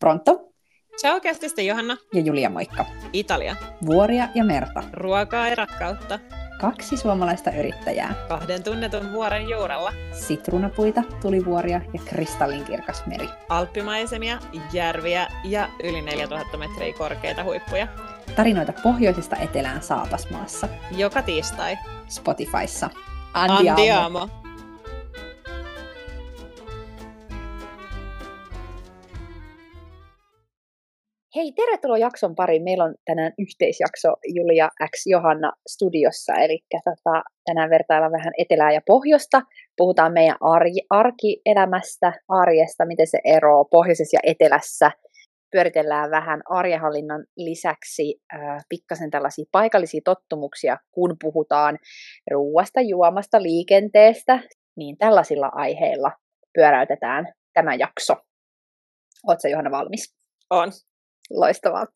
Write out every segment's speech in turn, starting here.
Pronto? Ciao kästistä Johanna. Ja Julia, moikka. Italia. Vuoria ja merta. Ruokaa ja rakkautta. Kaksi suomalaista yrittäjää. Kahden tunnetun vuoren juurella. Sitruunapuita, tulivuoria ja kristallinkirkas meri. Alppimaisemia, järviä ja yli 4000 metriä korkeita huippuja. Tarinoita pohjoisesta etelään Saapasmaassa. Joka tiistai. Spotifyssa. Andiamo. Andiamo. Hei, tervetuloa jakson pariin. Meillä on tänään yhteisjakso Julia X Johanna studiossa, eli tota, tänään vertaillaan vähän etelää ja pohjoista. Puhutaan meidän arki, arkielämästä, arjesta, miten se eroaa pohjoisessa ja etelässä. Pyöritellään vähän arjehallinnan lisäksi äh, pikkasen tällaisia paikallisia tottumuksia, kun puhutaan ruuasta, juomasta, liikenteestä, niin tällaisilla aiheilla pyöräytetään tämä jakso. Oletko Johanna valmis? On. Loistavaa.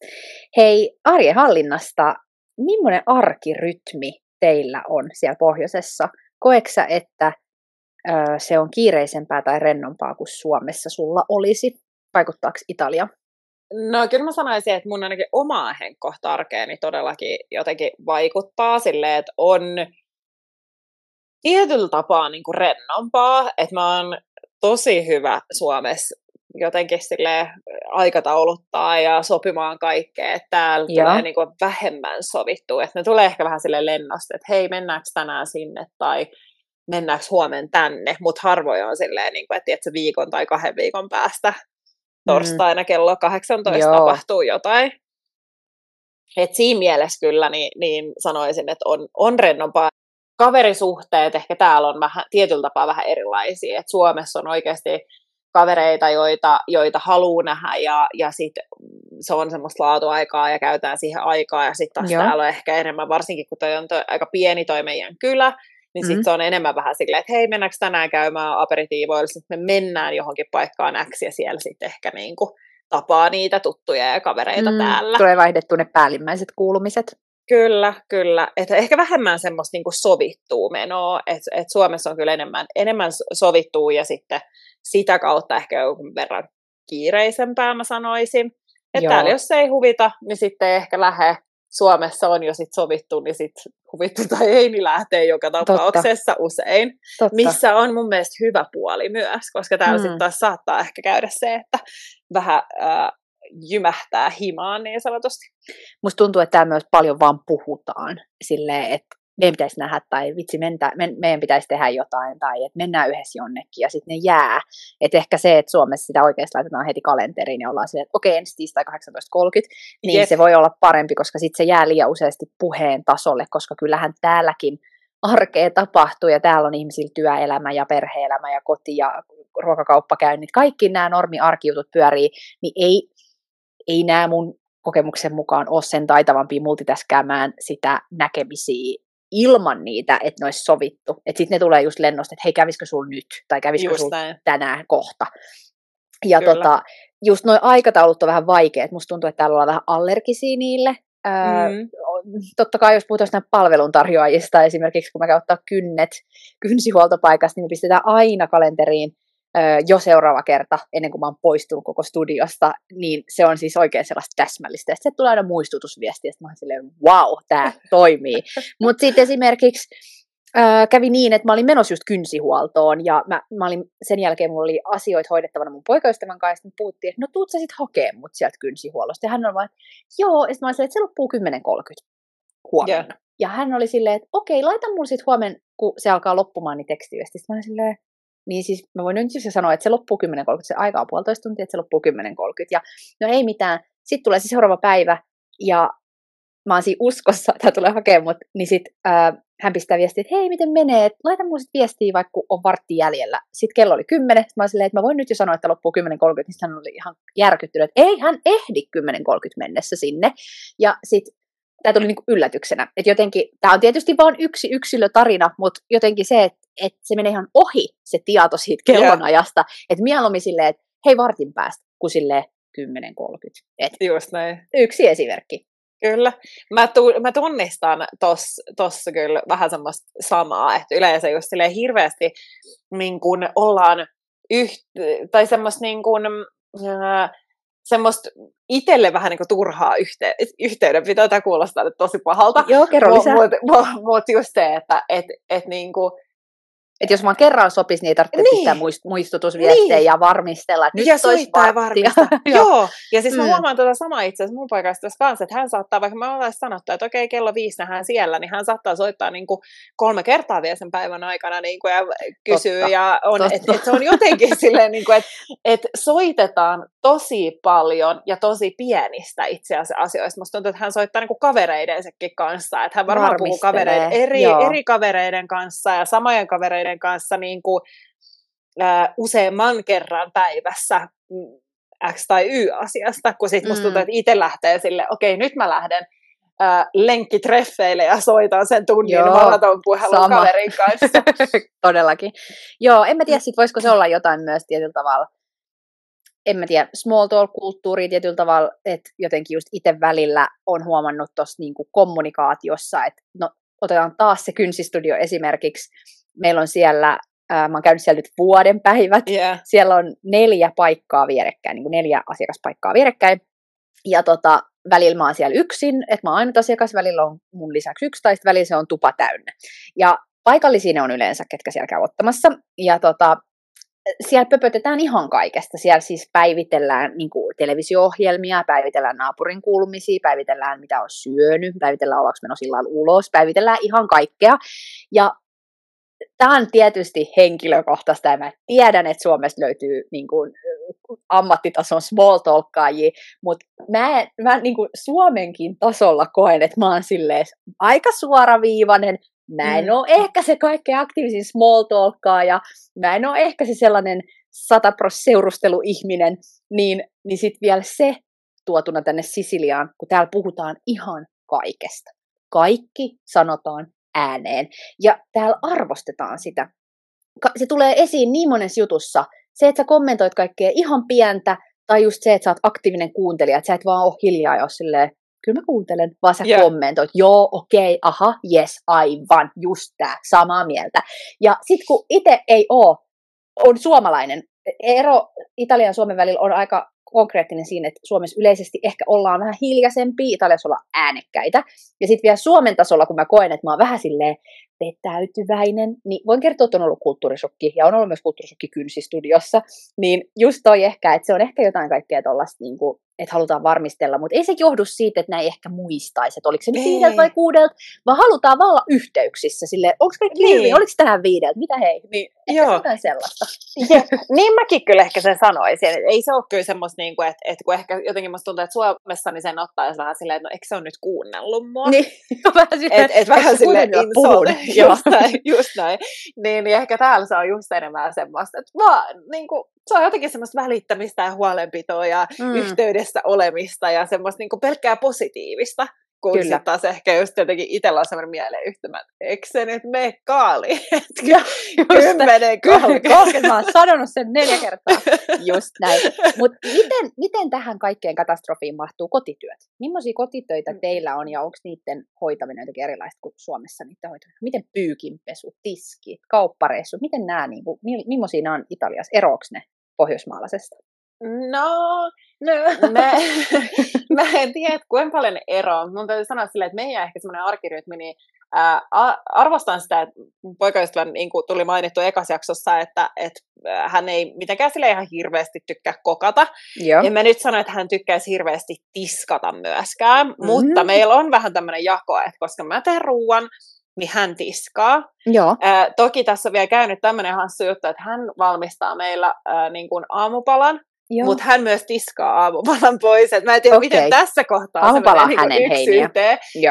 Hei, arjen hallinnasta, millainen arkirytmi teillä on siellä pohjoisessa? Koeksä, että ö, se on kiireisempää tai rennompaa kuin Suomessa sulla olisi? Vaikuttaako Italia? No kyllä mä sanoisin, että mun ainakin oma henkkohta arkeeni todellakin jotenkin vaikuttaa silleen, että on tietyllä tapaa niin kuin rennompaa, että mä oon tosi hyvä Suomessa jotenkin sille aikatauluttaa ja sopimaan kaikkea, että täällä Joo. tulee niin kuin vähemmän sovittua, että ne tulee ehkä vähän sille lennosta, että hei, mennäänkö tänään sinne tai mennäänkö huomenna tänne, mutta harvoin on silleen, niin kuin, että tiedätkö, viikon tai kahden viikon päästä torstaina mm. kello 18 Joo. tapahtuu jotain. Et siinä mielessä kyllä niin, niin sanoisin, että on, on rennompaa. Kaverisuhteet ehkä täällä on vähän, tietyllä tapaa vähän erilaisia. Et Suomessa on oikeasti kavereita, joita, joita haluaa nähdä ja, ja sit se on semmoista laatuaikaa ja käytetään siihen aikaa ja sitten taas Joo. täällä on ehkä enemmän, varsinkin kun toi on toi, aika pieni toi meidän kylä, niin sitten mm-hmm. se on enemmän vähän silleen, että hei mennäänkö tänään käymään aperitiivoilla, sitten me mennään johonkin paikkaan X ja siellä sitten ehkä niinku tapaa niitä tuttuja ja kavereita mm, täällä. Tulee vaihdettu ne päällimmäiset kuulumiset. Kyllä, kyllä. Että ehkä vähemmän semmoista niinku sovittuu menoa, että et Suomessa on kyllä enemmän, enemmän sovittuu ja sitten sitä kautta ehkä jonkun verran kiireisempää mä sanoisin. Että täällä jos ei huvita, niin sitten ehkä lähde. Suomessa on jo sit sovittu, niin sit huvittu tai ei, niin lähtee joka tapauksessa Totta. usein. Totta. Missä on mun mielestä hyvä puoli myös, koska täällä hmm. sitten taas saattaa ehkä käydä se, että vähän äh, jymähtää himaan niin sanotusti. Musta tuntuu, että täällä myös paljon vaan puhutaan silleen, että meidän pitäisi nähdä tai vitsi, mentä, men, meidän pitäisi tehdä jotain tai että mennään yhdessä jonnekin ja sitten ne jää. Että ehkä se, että Suomessa sitä oikeasti laitetaan heti kalenteriin ja ollaan silleen, että okei, ensi tiistai 18.30, niin Jep. se voi olla parempi, koska sitten se jää liian useasti puheen tasolle, koska kyllähän täälläkin arkea tapahtuu ja täällä on ihmisillä työelämä ja perheelämä ja koti ja ruokakauppakäynnit, kaikki nämä normi-arkijutut pyörii, niin ei, ei nämä mun kokemuksen mukaan ole sen taitavampi multitaskäämään sitä näkemisiä ilman niitä, että ne olisi sovittu. Että sitten ne tulee just lennosta, että hei, kävisikö sul nyt, tai kävisikö sul tänään kohta. Ja Kyllä. tota, just noin aikataulut on vähän vaikeat. Musta tuntuu, että täällä ollaan vähän allergisia niille. mm. totta kai jos puhutaan näistä palveluntarjoajista, esimerkiksi kun mä käyn ottaa kynnet kynsihuoltopaikasta, niin me pistetään aina kalenteriin jo seuraava kerta, ennen kuin mä oon poistunut koko studiosta, niin se on siis oikein sellaista täsmällistä. Sitten tulee aina muistutusviesti, että mä oon silleen, wow, tämä toimii. Mutta sitten esimerkiksi äh, kävi niin, että mä olin menossa just kynsihuoltoon, ja mä, mä olin, sen jälkeen mulla oli asioita hoidettavana mun poikaystävän kanssa, ja puhuttiin, että no tuut sä sit hakee mut sieltä kynsihuollosta. Ja hän on vaan, että joo, ja sitten mä olin silleen, että se loppuu 10.30 huomenna. Yeah. Ja hän oli silleen, että okei, laita mulle sitten huomenna, kun se alkaa loppumaan, niin tekstiviesti. Sitten mä olin silleen, niin siis mä voin nyt siis sanoa, että se loppuu 10.30, se aika on puolitoista tuntia, että se loppuu 10.30. Ja no ei mitään, sitten tulee se seuraava päivä, ja mä oon siinä uskossa, että tulee hakemaan mut, niin sit ää, hän pistää viestiä, että hei, miten menee, Et laita mun sit viestiä, vaikka kun on vartti jäljellä. Sitten kello oli 10, mä silleen, että mä voin nyt jo sanoa, että loppuu 10.30, niin hän oli ihan järkyttynyt, että ei hän ehdi 10.30 mennessä sinne. Ja sitten tämä tuli niinku yllätyksenä. Et jotenkin, tämä on tietysti vain yksi yksilötarina, mutta jotenkin se, että et se menee ihan ohi se tieto siitä kellonajasta. Että mieluummin silleen, että hei vartin päästä, kuin silleen 10.30. Et Just näin. Yksi esimerkki. Kyllä. Mä, tu, mä tunnistan tossa tos kyllä vähän semmoista samaa, että yleensä just silleen hirveästi niin kun ollaan yht, tai semmoista niin kun, äh, semmoista itselle vähän niin kuin turhaa yhte, yhteydenpitoa, tämä kuulostaa nyt tosi pahalta. Joo, kerro lisää. Mutta mut, mut just se, että et, et niin kuin, että jos vaan kerran sopisi, niin ei tarvitse niin. pistää muistutusviestejä niin. ja varmistella, että nyt ja soittaa ja varmistaa. Joo, ja siis mä mm. huomaan tuota samaa itse asiassa mun paikasta kanssa, että hän saattaa, vaikka mä olen sanottu, että okei, kello viisi nähdään siellä, niin hän saattaa soittaa niin kuin kolme kertaa vielä sen päivän aikana niin kuin, ja kysyy, totta, ja on, että et se on jotenkin silleen, niin kuin, että et soitetaan tosi paljon ja tosi pienistä itse asiassa asioista. Musta tuntuu, että hän soittaa niin kuin kavereidensakin kanssa, että hän varmaan puhuu kavereiden, eri, eri kavereiden kanssa ja samojen kavereiden kanssa niin kuin, ää, useamman kerran päivässä mm, X tai Y-asiasta, kun sitten musta tuntuu, mm. että itse lähtee sille, okei, okay, nyt mä lähden äh, lenkkitreffeille ja soitan sen tunnin Joo, maratonpuhelun kaverin kanssa. Todellakin. Joo, en mä tiedä, sit voisiko se olla jotain myös tietyllä tavalla, en mä tiedä, small talk-kulttuuri tietyllä tavalla, että jotenkin just itse välillä on huomannut tuossa niinku kommunikaatiossa, että no otetaan taas se kynsistudio esimerkiksi, meillä on siellä, ää, mä oon käynyt siellä nyt vuoden päivät, yeah. siellä on neljä paikkaa vierekkäin, niin kuin neljä asiakaspaikkaa vierekkäin, ja tota, välillä mä oon siellä yksin, että mä oon ainut asiakas, välillä on mun lisäksi yksi, tai välillä se on tupa täynnä. Ja paikallisia ne on yleensä, ketkä siellä käy ottamassa, ja tota, siellä pöpötetään ihan kaikesta. Siellä siis päivitellään niin kuin televisio-ohjelmia, päivitellään naapurin kuulumisia, päivitellään mitä on syönyt, päivitellään ollaanko menossa illalla ulos, päivitellään ihan kaikkea. Ja tämä on tietysti henkilökohtaista ja mä tiedän, että Suomesta löytyy niin kuin, ammattitason small talkkaajia, mutta mä, mä niin kuin Suomenkin tasolla koen, että mä oon silleen aika suoraviivainen, mä en mm. ole ehkä se kaikkein aktiivisin small talkkaaja, mä en ole ehkä se sellainen satapros seurusteluihminen, niin, niin sitten vielä se tuotuna tänne Sisiliaan, kun täällä puhutaan ihan kaikesta. Kaikki sanotaan ääneen. Ja täällä arvostetaan sitä. Se tulee esiin niin monessa jutussa. Se, että sä kommentoit kaikkea ihan pientä, tai just se, että sä oot aktiivinen kuuntelija, että sä et vaan ole hiljaa ja silleen, kyllä mä kuuntelen, vaan sä yeah. kommentoit, joo, okei, okay, aha, yes, aivan, just tää, samaa mieltä. Ja sit kun itse ei oo, on suomalainen, ero Italian ja Suomen välillä on aika konkreettinen siinä, että Suomessa yleisesti ehkä ollaan vähän hiljaisempia, Italiassa ollaan äänekkäitä. Ja sitten vielä Suomen tasolla, kun mä koen, että mä oon vähän silleen vetäytyväinen, niin voin kertoa, että on ollut kulttuurisokki, ja on ollut myös kulttuurisokki Kynsistudiossa, niin just toi ehkä, että se on ehkä jotain kaikkea tuollaista niin kuin että halutaan varmistella, mutta ei se johdu siitä, että näin ehkä muistaisi, että oliko se nyt viideltä vai kuudelta, vaan halutaan vaan olla yhteyksissä sille, onko kaikki niin. hyvin, oliko tähän viideltä, mitä hei, niin, Joo. jotain sellaista. Ja, niin mäkin kyllä ehkä sen sanoisin, että ei se ole kyllä semmoista, niin kuin, että, että kun ehkä jotenkin musta tuntuu, että Suomessa niin sen ottaa vähän silleen, että no eikö se ole nyt kuunnellut mua? Niin, vähän silleen, et, et vähän silleen just näin, just näin. Niin, niin ehkä täällä se on just enemmän semmoista, että vaan niin kuin, se on jotenkin semmoista välittämistä ja huolenpitoa ja mm. yhteydessä olemista ja semmoista niin kuin pelkkää positiivista. Kun Kyllä. sitten taas ehkä just jotenkin itsellä on semmoinen mieleyhtymä, että eikö se nyt mene kaali? Kymmenen kolme. Mä oon sanonut sen neljä kertaa. Just näin. Mutta miten, miten tähän kaikkeen katastrofiin mahtuu kotityöt? Millaisia kotitöitä mm. teillä on ja onko niiden hoitaminen jotenkin erilaista kuin Suomessa niiden hoitaminen? Miten pyykinpesu, tiski, kauppareissu, miten nämä, niin kuin, millaisia nämä on Italiassa? Eroaks ne pohjoismaalaisesta? No, no mä, mä en tiedä, kuinka paljon eroa. Mun täytyy sanoa silleen, että meidän ehkä semmoinen arkirytmi, niin ää, arvostan sitä, että poikaystävän niin kuin tuli mainittu ekas jaksossa, että, että hän ei mitenkään sille ihan hirveästi tykkää kokata. Joo. Ja mä nyt sanon, että hän tykkäisi hirveästi tiskata myöskään, mm-hmm. mutta meillä on vähän tämmöinen jako, että koska mä teen ruuan, niin hän tiskaa. Joo. Ää, toki tässä on vielä käynyt tämmöinen hassu juttu, että hän valmistaa meillä ää, niin kuin aamupalan, mutta hän myös tiskaa aamupalan pois. Et mä en tiedä, okay. miten tässä kohtaa Aamupala on hänen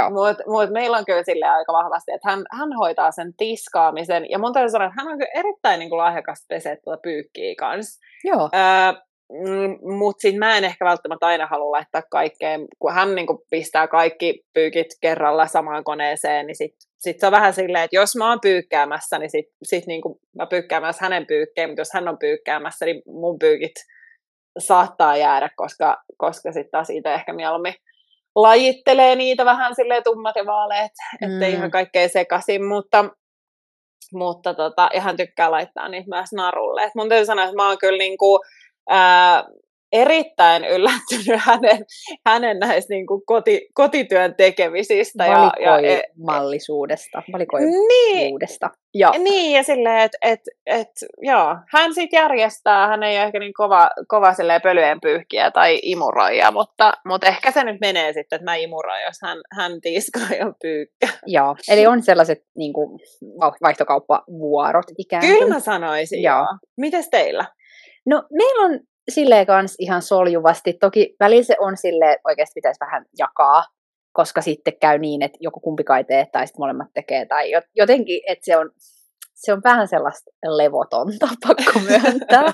Mutta mut meillä on kyllä sille aika vahvasti, että hän, hän hoitaa sen tiskaamisen. Ja mun täytyy sanoa, että hän on kyllä erittäin niin kuin lahjakas pesee tuota pyykkiä kanssa. Joo. Öö, Mm, mutta sitten mä en ehkä välttämättä aina halua laittaa kaikkeen, kun hän niinku pistää kaikki pyykit kerralla samaan koneeseen, niin sitten sit se on vähän silleen, että jos mä oon pyykkäämässä, niin sitten sit niinku mä pyykkään myös hänen pyykkeen, mutta jos hän on pyykkäämässä, niin mun pyykit saattaa jäädä, koska, koska sitten taas itse ehkä mieluummin lajittelee niitä vähän silleen tummat ja vaaleet, mm. ettei ihan kaikkea sekaisin, mutta, mutta tota, ihan tykkää laittaa niitä myös narulle. Et mun täytyy sanoa, että mä oon kyllä niinku, ää, erittäin yllättynyt hänen, hänen näistä niin kuin koti, kotityön tekemisistä. Ja, ja, e- mallisuudesta, valikoivuudesta. Niin, ja. niin, ja silleen, että et, et, joo, hän sitten järjestää, hän ei ole ehkä niin kova, kova pölyjen pyyhkiä tai imuroija, mutta, mutta ehkä se nyt menee sitten, että mä imuroin, jos hän, hän tiiskaa ja pyykkää. Joo, eli on sellaiset niin kuin, vaihtokauppavuorot ikään kuin. Kyllä mä sanoisin, joo. joo. Mites teillä? No meillä on silleen kans ihan soljuvasti. Toki välillä se on sille oikeasti pitäisi vähän jakaa, koska sitten käy niin, että joku kumpikaan tee tai sitten molemmat tekee. Tai jotenkin, että se on, se on vähän sellaista levotonta, pakko myöntää.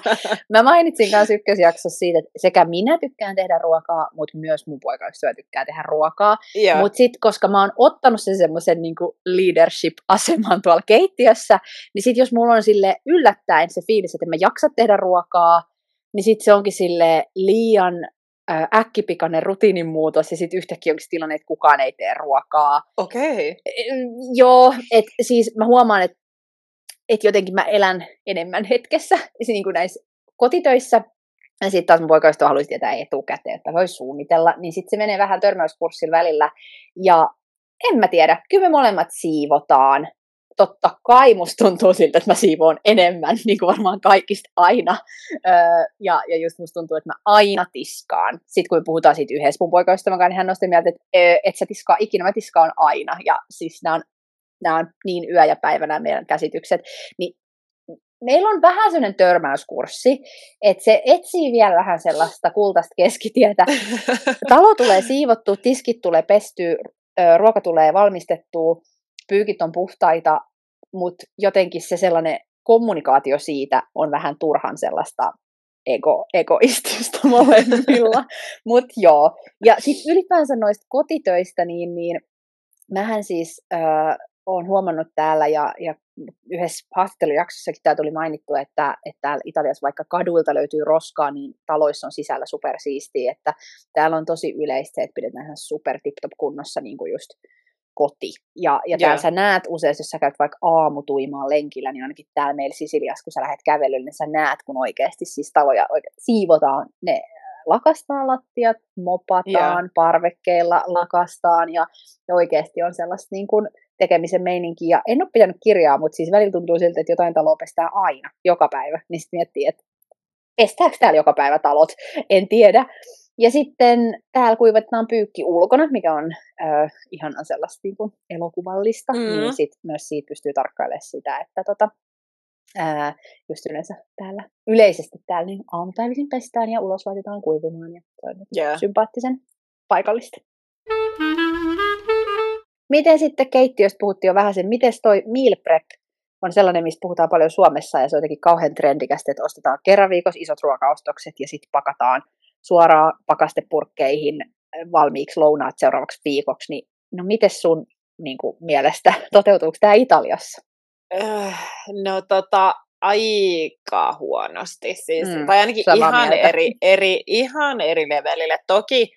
Mä mainitsin kanssa ykkösjaksossa siitä, että sekä minä tykkään tehdä ruokaa, mutta myös mun poikaystävä tykkää tehdä ruokaa. Mutta sitten, koska mä oon ottanut sen semmoisen niin leadership-aseman tuolla keittiössä, niin sitten jos mulla on sille yllättäen se fiilis, että mä jaksa tehdä ruokaa, niin sitten se onkin sille liian äkkipikainen rutiinimuutos ja sitten yhtäkkiä onkin tilanne, että kukaan ei tee ruokaa. Okei. Okay. Joo, että siis mä huomaan, että et jotenkin mä elän enemmän hetkessä niin kuin näissä kotitöissä. Ja sitten taas mun poikaystävä haluaisi tietää etukäteen, että voi suunnitella, niin sitten se menee vähän törmäyskurssilla välillä. Ja en mä tiedä, kyllä me molemmat siivotaan totta kai musta tuntuu siltä, että mä siivoon enemmän, niin kuin varmaan kaikista aina. Öö, ja, ja just musta tuntuu, että mä aina tiskaan. Sitten kun me puhutaan siitä yhdessä mun poikaystävän kanssa, niin hän sitä mieltä, että et sä tiskaa ikinä, mä tiskaan aina. Ja siis nämä on, nämä on niin yö ja päivä nämä meidän käsitykset. Niin meillä on vähän sellainen törmäyskurssi, että se etsii vielä vähän sellaista kultaista keskitietä. Talo tulee siivottua, tiskit tulee pestyä, ruoka tulee valmistettua, pyykit on puhtaita, mutta jotenkin se sellainen kommunikaatio siitä on vähän turhan sellaista ego, egoistista molemmilla. Mutta joo. Ja sitten ylipäänsä noista kotitöistä, niin, niin mähän siis äh, olen huomannut täällä ja, ja yhdessä haastattelujaksossakin tämä tuli mainittu, että, että täällä Italiassa vaikka kaduilta löytyy roskaa, niin taloissa on sisällä supersiistiä, että täällä on tosi yleistä, että pidetään ihan super tip-top kunnossa niin kuin just koti. Ja, ja täällä sä näet usein, jos sä käyt vaikka aamutuimaan lenkillä, niin ainakin täällä meillä Sisiliassa, kun sä lähdet kävelylle, niin sä näet, kun oikeasti siis taloja oikeasti siivotaan, ne äh, lakastaan lattiat, mopataan, yeah. parvekkeilla lakastaan ja, ja oikeasti on sellaista niin kuin tekemisen meininki. Ja en ole pitänyt kirjaa, mutta siis välillä tuntuu siltä, että jotain taloa pestää aina, joka päivä. Niin sitten miettii, että pestääkö täällä joka päivä talot? En tiedä. Ja sitten täällä kuivatetaan pyykki ulkona, mikä on äh, ihan sellaista niin kuin elokuvallista, mm. niin sit myös siitä pystyy tarkkailemaan sitä, että tota, ää, just yleensä täällä, yleisesti täällä niin aamupäivisin pestään ja ulos laitetaan kuivumaan ja se on yeah. sympaattisen paikallista. Miten sitten keittiöstä puhuttiin jo vähän sen, miten toi meal prep on sellainen, mistä puhutaan paljon Suomessa ja se on jotenkin kauhean trendikästä, että ostetaan kerran viikossa isot ruokaostokset ja sitten pakataan suoraan pakastepurkkeihin valmiiksi lounaat seuraavaksi viikoksi, niin no miten sun niin kuin, mielestä toteutuuko tämä Italiassa? Äh, no tota, aika huonosti. Siis, mm, tai ainakin ihan eri, eri, ihan eri levelille. Toki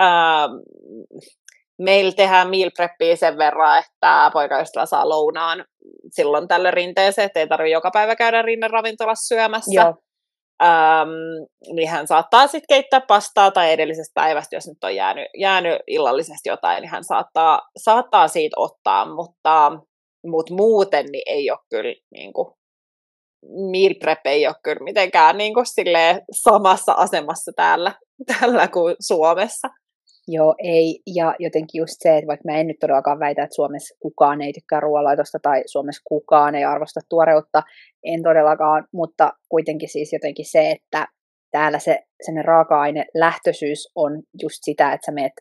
ähm, meillä tehdään meal preppia sen verran, että poikaystävä saa lounaan silloin tällä rinteeseen, että ei tarvitse joka päivä käydä rinneravintolassa syömässä. Joo. Ähm, niin hän saattaa sitten keittää pastaa tai edellisestä päivästä, jos nyt on jäänyt, jäänyt illallisesti jotain, niin hän saattaa, saattaa siitä ottaa, mutta, mutta muuten niin ei ole kyllä niin kuin, meal prep ei ole kyllä mitenkään niin kuin, samassa asemassa täällä, täällä kuin Suomessa. Joo, ei. Ja jotenkin just se, että vaikka mä en nyt todellakaan väitä, että Suomessa kukaan ei tykkää ruoanlaitosta tai Suomessa kukaan ei arvosta tuoreutta, en todellakaan, mutta kuitenkin siis jotenkin se, että täällä se sen raaka-aine lähtöisyys on just sitä, että sä meet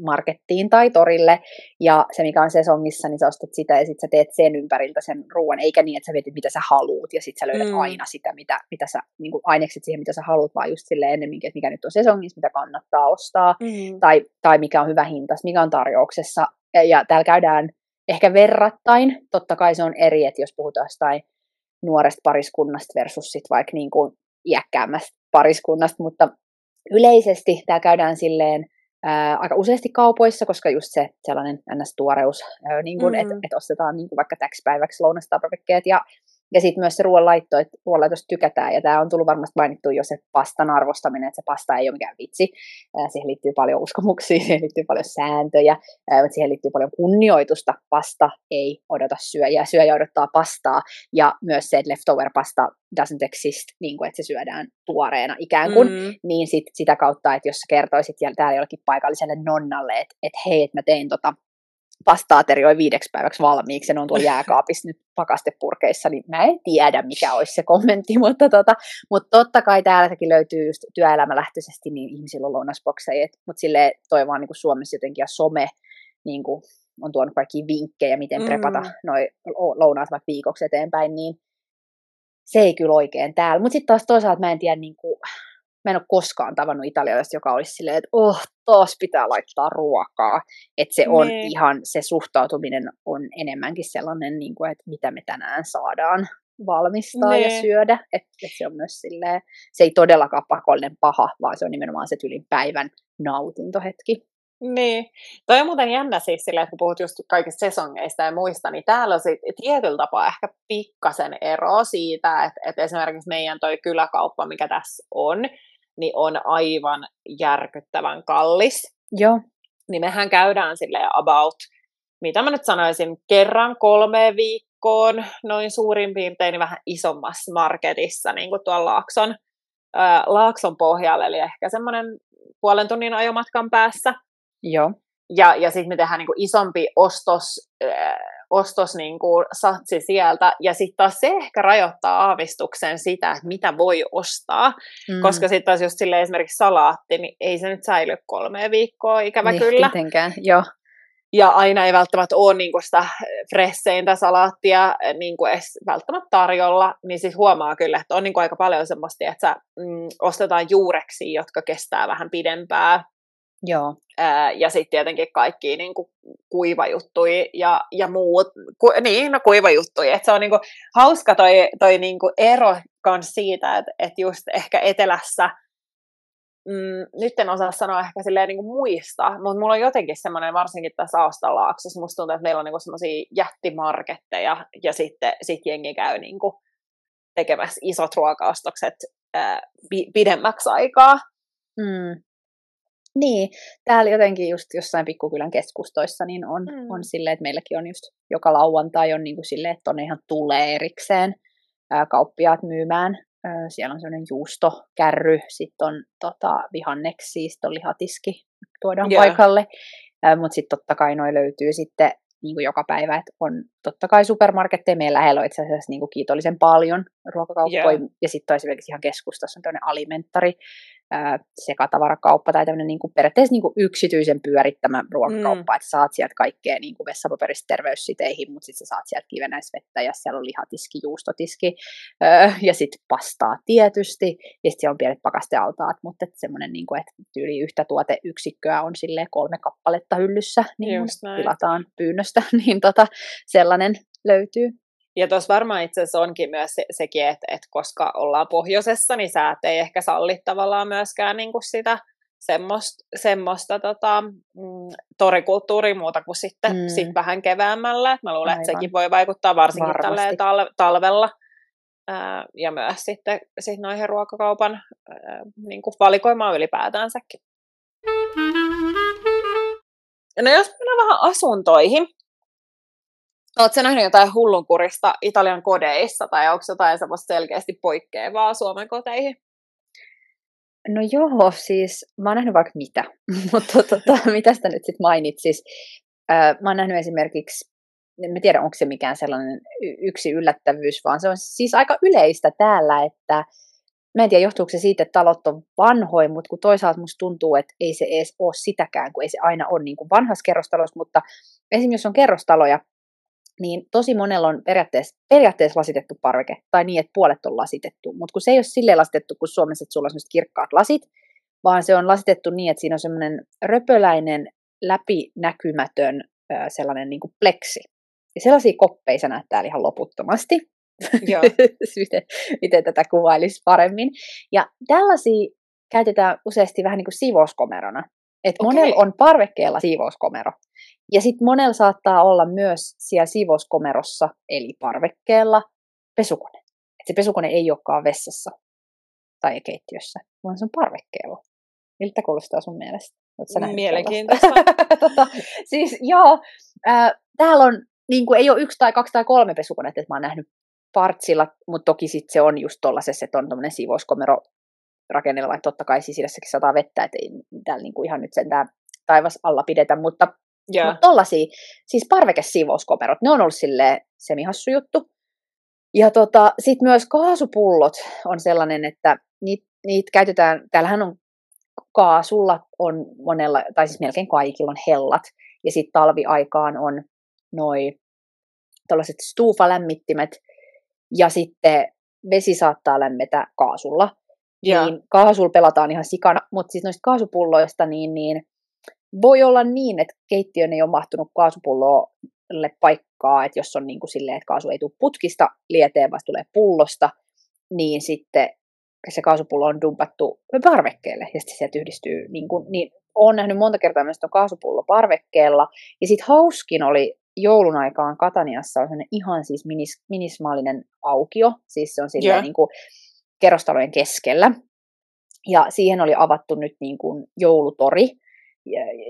markettiin tai torille, ja se mikä on sesongissa, niin sä ostat sitä, ja sitten sä teet sen ympäriltä sen ruoan, eikä niin, että sä vietit mitä sä haluut, ja sitten sä löydät mm. aina sitä, mitä, mitä sä, niin kuin ainekset siihen, mitä sä haluat, vaan just silleen ennemminkin, että mikä nyt on sesongissa, mitä kannattaa ostaa, mm. tai, tai mikä on hyvä hintas, mikä on tarjouksessa, ja, ja täällä käydään ehkä verrattain, totta kai se on eri, että jos puhutaan jostain nuoresta pariskunnasta versus sitten vaikka niin kuin iäkkäämmästä pariskunnasta, mutta yleisesti tämä käydään silleen, ää, aika useasti kaupoissa, koska just se sellainen ns-tuoreus, ää, niin kuin, mm. että et ostetaan niin kuin vaikka täksi päiväksi lounastarvikkeet ja Ja sitten myös se ruoanlaitto, että ruoanlaitosta tykätään, ja tämä on tullut varmasti mainittu jo se pastan arvostaminen, että se pasta ei ole mikään vitsi. Siihen liittyy paljon uskomuksia, siihen liittyy paljon sääntöjä, mutta siihen liittyy paljon kunnioitusta. Pasta ei odota syöjää, syöjä odottaa pastaa, ja myös se, että leftover-pasta doesn't exist, niin kuin, että se syödään tuoreena ikään kuin, mm. niin sit, sitä kautta, että jos sä kertoisit täällä jollekin paikalliselle nonnalle, että et hei, että mä tein tota pasta-aterioi viideksi päiväksi valmiiksi, ja ne on tuolla jääkaapissa nyt pakastepurkeissa, niin mä en tiedä, mikä olisi se kommentti, mutta, tota, mutta totta kai täälläkin löytyy just työelämälähtöisesti, niin ihmisillä on lounasbokseja, mutta sille toivon niin kuin Suomessa jotenkin, ja some niin kuin, on tuonut kaikki vinkkejä, miten mm. prepata noi lounaat vaikka viikoksi eteenpäin, niin se ei kyllä oikein täällä. Mutta sitten taas toisaalta mä en tiedä, niin kuin, mä en ole koskaan tavannut italialaista, joka olisi silleen, että oh, taas pitää laittaa ruokaa. Että se on niin. ihan, se suhtautuminen on enemmänkin sellainen, niin kuin, että mitä me tänään saadaan valmistaa ne. ja niin. syödä. Että et se on myös silleen, se ei todellakaan pakollinen paha, vaan se on nimenomaan se tyylin päivän nautintohetki. Niin. Toi on muuten jännä siis silleen, että kun puhut just kaikista sesongeista ja muista, niin täällä on se tietyllä tapaa ehkä pikkasen ero siitä, että, että esimerkiksi meidän toi kyläkauppa, mikä tässä on, niin on aivan järkyttävän kallis. Joo. Niin mehän käydään sille about, mitä mä nyt sanoisin, kerran kolme viikkoon, noin suurin piirtein niin vähän isommassa marketissa, niin kuin tuolla Laakson, ää, Laakson pohjalla, eli ehkä semmoinen puolen tunnin ajomatkan päässä. Joo. Ja, ja sitten me tehdään niin kuin isompi ostos, äh, ostos niin kuin satsi sieltä, ja sitten taas se ehkä rajoittaa aavistuksen sitä, että mitä voi ostaa, mm. koska sitten taas just sille esimerkiksi salaatti, niin ei se nyt säily kolme viikkoa, ikävä niin, kyllä. Mitenkään, joo. Ja aina ei välttämättä ole niin kuin sitä fresseintä salaattia niin kuin edes välttämättä tarjolla, niin sitten huomaa kyllä, että on niin kuin aika paljon semmoista, että sä, mm, ostetaan juureksi, jotka kestää vähän pidempää, Joo. Ää, ja sitten tietenkin kaikki niin kuin kuivajuttuja ja, ja muut, ku, niin, no kuivajuttuja. Et se on niin kuin, hauska toi, toi niin kuin ero kans siitä, että et just ehkä etelässä, mm, nyt en osaa sanoa ehkä silleen niin kuin muista, mutta mulla on jotenkin semmoinen, varsinkin tässä Aastalaaksossa, musta tuntuu, että meillä on niin semmoisia jättimarketteja ja sitten sit jengi käy niin kuin tekemässä isot ruokaostokset ää, pidemmäksi aikaa. Mm. Niin, täällä jotenkin just jossain pikkukylän keskustoissa niin on, mm. on silleen, että meilläkin on just joka lauantai on niin kuin silleen, että on ihan tulee erikseen ää, kauppiaat myymään. Ää, siellä on sellainen juustokärry, sitten on tota, vihanneksi, siis on lihatiski, tuodaan yeah. paikalle. Mutta sitten totta kai noi löytyy sitten niin kuin joka päivä, että on totta kai supermarketteja, meillä lähellä on itse asiassa niin kuin kiitollisen paljon ruokakauppoja, yeah. ja sitten esimerkiksi ihan keskustassa on tämmöinen alimentari, sekatavarakauppa tai tämmöinen niin kuin, periaatteessa niin kuin yksityisen pyörittämä ruokakauppa, mm. että saat sieltä kaikkea niin kuin vessapaperista terveyssiteihin, mutta sitten sä saat sieltä kivenäisvettä ja siellä on lihatiski, juustotiski öö, ja sitten pastaa tietysti ja sitten siellä on pienet pakastealtaat, mutta semmoinen, niin kuin, että tyyli yhtä tuoteyksikköä on sille kolme kappaletta hyllyssä, niin tilataan pyynnöstä, niin tota, sellainen löytyy. Ja tuossa varmaan itse asiassa onkin myös se, sekin, että, että koska ollaan pohjoisessa, niin säät ei ehkä salli tavallaan myöskään niin kuin sitä semmoista, semmoista tota, mm, torikulttuuria muuta kuin sitten mm. sit vähän keväämällä. Mä luulen, Aivan. että sekin voi vaikuttaa varsinkin tälleen tal- talvella. Ää, ja myös sitten sit noihin ruokakaupan ää, niin kuin valikoimaan ylipäätäänsäkin. No jos mennään vähän asuntoihin, Oletko nähnyt jotain hullunkurista Italian kodeissa, tai onko jotain semmoista selkeästi poikkeavaa Suomen koteihin? No joo, siis mä oon nähnyt vaikka mitä, mutta tota, mitä sitä nyt sitten mainitsis? Mä oon nähnyt esimerkiksi, en tiedä onko se mikään sellainen yksi yllättävyys, vaan se on siis aika yleistä täällä, että mä en tiedä johtuuko se siitä, että talot on vanhoja, mutta kun toisaalta musta tuntuu, että ei se edes ole sitäkään, kun ei se aina ole niin kuin vanhassa kerrostalossa, mutta esimerkiksi jos on kerrostaloja, niin tosi monella on periaatteessa, periaatteessa lasitettu parveke, tai niin, että puolet on lasitettu. Mutta kun se ei ole silleen lasitettu kuin Suomessa, että sulla on kirkkaat lasit, vaan se on lasitettu niin, että siinä on semmoinen röpöläinen, läpinäkymätön sellainen niin kuin pleksi. Ja sellaisia koppeja sä näet täällä ihan loputtomasti. Joo. miten, miten tätä kuvailisi paremmin. Ja tällaisia käytetään useasti vähän niin kuin siivouskomerona. Että okay. monella on parvekkeella siivouskomero. Ja sitten monella saattaa olla myös siellä siivouskomerossa, eli parvekkeella, pesukone. Et se pesukone ei olekaan vessassa tai keittiössä, vaan se on parvekkeella. Miltä kuulostaa sun mielestä? Mielenkiintoista. tota, siis joo, äh, täällä on, niin kuin, ei ole yksi tai kaksi tai kolme pesukonetta, että mä oon nähnyt partsilla, mutta toki sitten se on just tuollaisessa, että on tuommoinen siivouskomero rakennella, vaikka totta kai sisässäkin sataa vettä, että ei täällä niinku ihan nyt sentään taivas alla pidetä, mutta, yeah. mutta tollaisia, siis parvekesiivouskomerot, ne on ollut silleen semihassu juttu. Ja tota, sitten myös kaasupullot on sellainen, että niitä niit käytetään, täällähän on kaasulla on monella, tai siis melkein kaikilla on hellat, ja sitten talviaikaan on noin tällaiset stuufalämmittimet, ja sitten vesi saattaa lämmetä kaasulla. Ja. Niin kaasulla pelataan ihan sikana, mutta siis noista kaasupulloista, niin, niin voi olla niin, että keittiön ei ole mahtunut kaasupullolle paikkaa, että jos on niin kuin silleen, että kaasu ei tule putkista lieteen, vaan tulee pullosta, niin sitten se kaasupullo on dumpattu parvekkeelle ja sitten se yhdistyy. Niin, kuin, niin olen nähnyt monta kertaa myös tuon kaasupullo parvekkeella. Ja sitten hauskin oli joulun aikaan Kataniassa on ihan siis minis, minismaalinen aukio, siis se on silleen yeah. niin kuin kerrostalojen keskellä. Ja siihen oli avattu nyt niin kuin joulutori,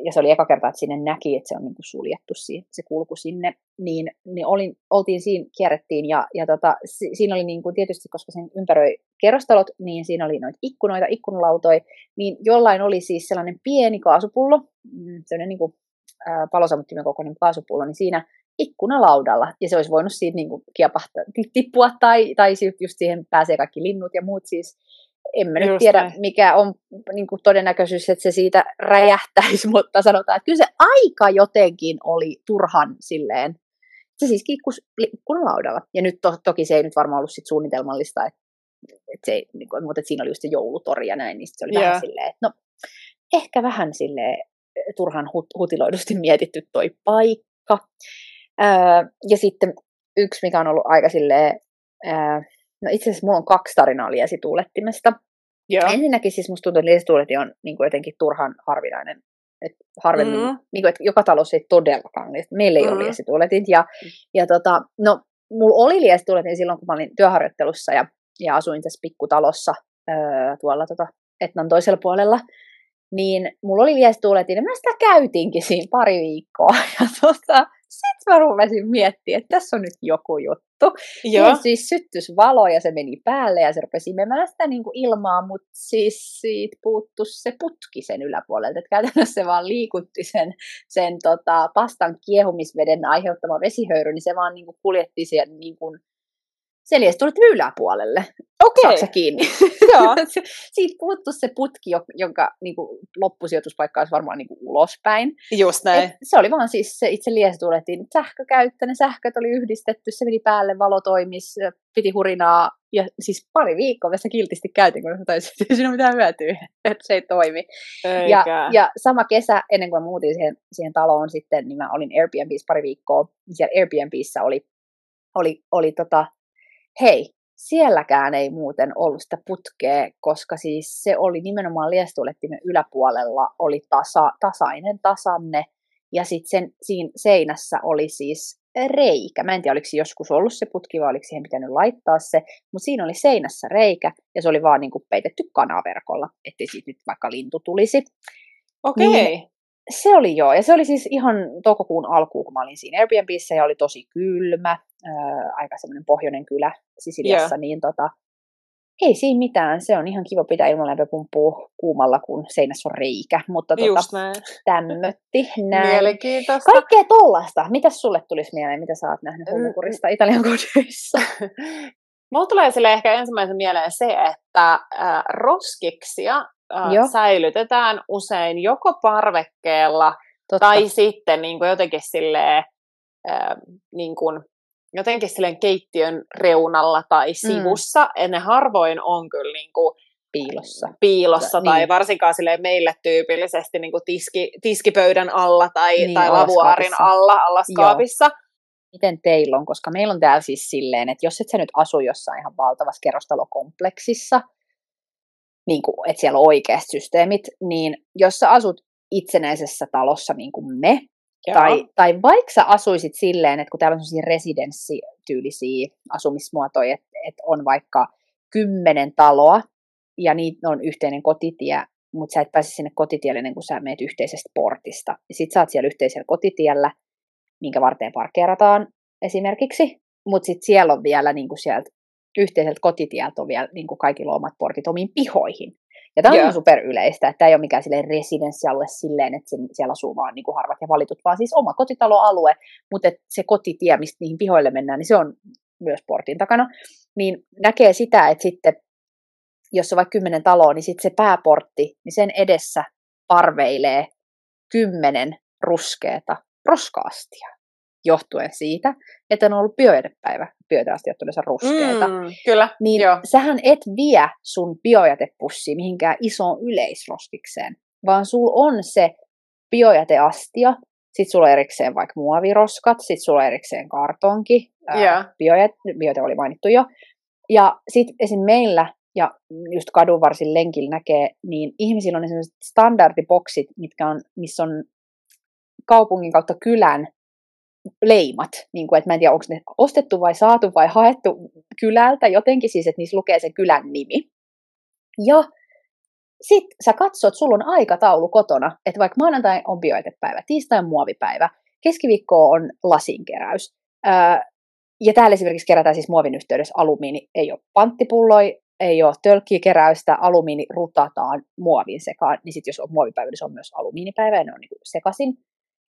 ja, se oli eka kerta, että sinne näki, että se on niin kuin suljettu se kulku sinne, niin, niin olin, oltiin siinä, kierrettiin ja, ja tota, si, siinä oli niin kuin tietysti, koska sen ympäröi kerrostalot, niin siinä oli noita ikkunoita, ikkunalautoja, niin jollain oli siis sellainen pieni kaasupullo, mm, sellainen niin kuin, ää, palosamuttimen kokoinen kaasupullo, niin siinä ikkunalaudalla, ja se olisi voinut siitä niin kuin kiepahtaa, tippua, tai, tai just siihen pääsee kaikki linnut ja muut siis en mä nyt tiedä, näin. mikä on niin kuin todennäköisyys, että se siitä räjähtäisi, mutta sanotaan, että kyllä se aika jotenkin oli turhan silleen. Se siis kiikkus laudalla. Ja nyt to, toki se ei nyt varmaan ollut sit suunnitelmallista, että, että, se niin kuin, mutta siinä oli just se joulutori ja näin, niin se oli yeah. vähän silleen, että no ehkä vähän silleen turhan hut, hutiloidusti mietitty toi paikka. Öö, ja sitten yksi, mikä on ollut aika silleen, öö, No itse asiassa mulla on kaksi tarinaa liesituulettimesta. Joo. Ensinnäkin siis musta tuntuu, että liesituuletin on niin kuin jotenkin turhan harvinainen. Et harvemmin, mm-hmm. niin kuin, että joka talossa ei todellakaan Meillä ei mm-hmm. ole liesituuletit. Ja, ja tota, no, mulla oli liesituuletin silloin, kun mä olin työharjoittelussa ja, ja asuin tässä pikkutalossa öö, tuolla tota, Etnan toisella puolella niin mulla oli liestuuletin, ja mä sitä käytinkin siinä pari viikkoa. Ja tota, sitten mä rupesin miettimään, että tässä on nyt joku juttu. Joo. Ja siis syttys valo ja se meni päälle ja se rupesi imemään sitä niin kuin ilmaa, mutta siis siitä puuttu se putki sen yläpuolelta. Että käytännössä se vaan liikutti sen, sen tota, pastan kiehumisveden aiheuttama vesihöyry, niin se vaan niin kuin kuljetti siellä niin kuin Seljäs tulit yläpuolelle. Okei. Okay. kiinni? Joo. Siitä puuttu se putki, jonka niin kuin, loppusijoituspaikka olisi varmaan niin kuin, ulospäin. Just näin. Et se oli vaan siis se itse liesi tulettiin sähkökäyttöinen, sähköt oli yhdistetty, se meni päälle, valo toimis, piti hurinaa. Ja siis pari viikkoa vasta kiltisti käytin, kun mä taisin, että siinä on mitään hyötyä, että se ei toimi. Ja, ja, sama kesä, ennen kuin mä muutin siihen, siihen taloon sitten, niin mä olin Airbnbssä pari viikkoa. Siellä Airbnbssä oli, oli, oli tota, hei, sielläkään ei muuten ollut sitä putkea, koska siis se oli nimenomaan liestuulettimen yläpuolella oli tasa, tasainen tasanne, ja sitten siinä seinässä oli siis reikä. Mä en tiedä, oliko joskus ollut se putki vai oliko siihen pitänyt laittaa se, mutta siinä oli seinässä reikä ja se oli vaan niin kuin peitetty kanaverkolla, ettei siitä nyt vaikka lintu tulisi. Okei. Okay. Niin, se oli joo, ja se oli siis ihan toukokuun alkuun, kun mä olin siinä Airbnbissä ja oli tosi kylmä, ää, aika semmoinen pohjoinen kylä Sisiliassa, yeah. niin tota, ei siinä mitään, se on ihan kiva pitää ilmanlämpöpumppua kuumalla, kun seinässä on reikä, mutta tota, tämmötti näin. Mielenkiintoista. Kaikkea tollasta. Mitäs sulle tulisi mieleen, mitä sä oot nähnyt hullukurista Italian kodeissa? Mulla tulee sille ehkä ensimmäisen mieleen se, että äh, roskiksia äh, säilytetään usein joko parvekkeella Totta. tai sitten niin kuin jotenkin silleen, äh, niin kuin, jotenkin silleen keittiön reunalla tai mm. sivussa. Mm. ne harvoin on kyllä niin kuin, piilossa, piilossa tai niin. varsinkaan sille meille tyypillisesti niin kuin tiski, tiskipöydän alla tai, niin, tai lavuaarin alla, allaskaapissa. Joo. Miten teillä on? Koska meillä on täällä siis silleen, että jos et sä nyt asu jossain ihan valtavassa kerrostalokompleksissa, niin kuin, että siellä on oikeat systeemit, niin jos sä asut itsenäisessä talossa niin kuin me, Tai, tai vaikka sä asuisit silleen, että kun täällä on sellaisia residenssityylisiä asumismuotoja, että, että on vaikka kymmenen taloa, ja niitä on yhteinen kotitie, mutta sä et pääse sinne kotitielle ennen kuin sä meet yhteisestä portista. Sitten sä oot siellä yhteisellä kotitiellä, minkä varten parkeerataan esimerkiksi, mutta sitten siellä on vielä niin kuin sieltä yhteiseltä kotitieltä on vielä niin kuin kaikilla omat portit omiin pihoihin. Ja tämä on yeah. super yleistä, että tämä ei ole mikään silleen residenssialue silleen, että siellä asuu vaan niin kuin harvat ja valitut, vaan siis oma kotitaloalue, mutta se kotitie, mistä niihin pihoille mennään, niin se on myös portin takana. Niin näkee sitä, että sitten jos on vaikka kymmenen taloa, niin sitten se pääportti, niin sen edessä parveilee kymmenen ruskeata roskaastia johtuen siitä, että on ollut biojätepäivä. Biojäteastiat yleensä ruskeita. Mm, kyllä, Niin joo. sähän et vie sun biojätepussiin mihinkään isoon yleisroskikseen, vaan sul on se biojäteastia, sit sulla on erikseen vaikka muoviroskat, sit sulla on erikseen kartonki, yeah. biojäte, biojäte oli mainittu jo, ja sitten esim. meillä ja just kadun varsin lenkillä näkee, niin ihmisillä on sellaiset standardiboksit, mitkä on, missä on kaupungin kautta kylän leimat, niin kuin, että mä en tiedä, onko ne ostettu vai saatu vai haettu kylältä jotenkin, siis että niissä lukee se kylän nimi. Ja sitten sä katsot, sulla on aikataulu kotona, että vaikka maanantai on bioetepäivä, tiistai on muovipäivä, keskiviikko on lasinkeräys. ja täällä esimerkiksi kerätään siis muovin yhteydessä alumiini, ei ole panttipulloi, ei ole tölkkikeräystä, alumiini rutataan muovin sekaan, niin sitten jos on muovipäivä, niin se on myös alumiinipäivä ja ne on niin sekaisin.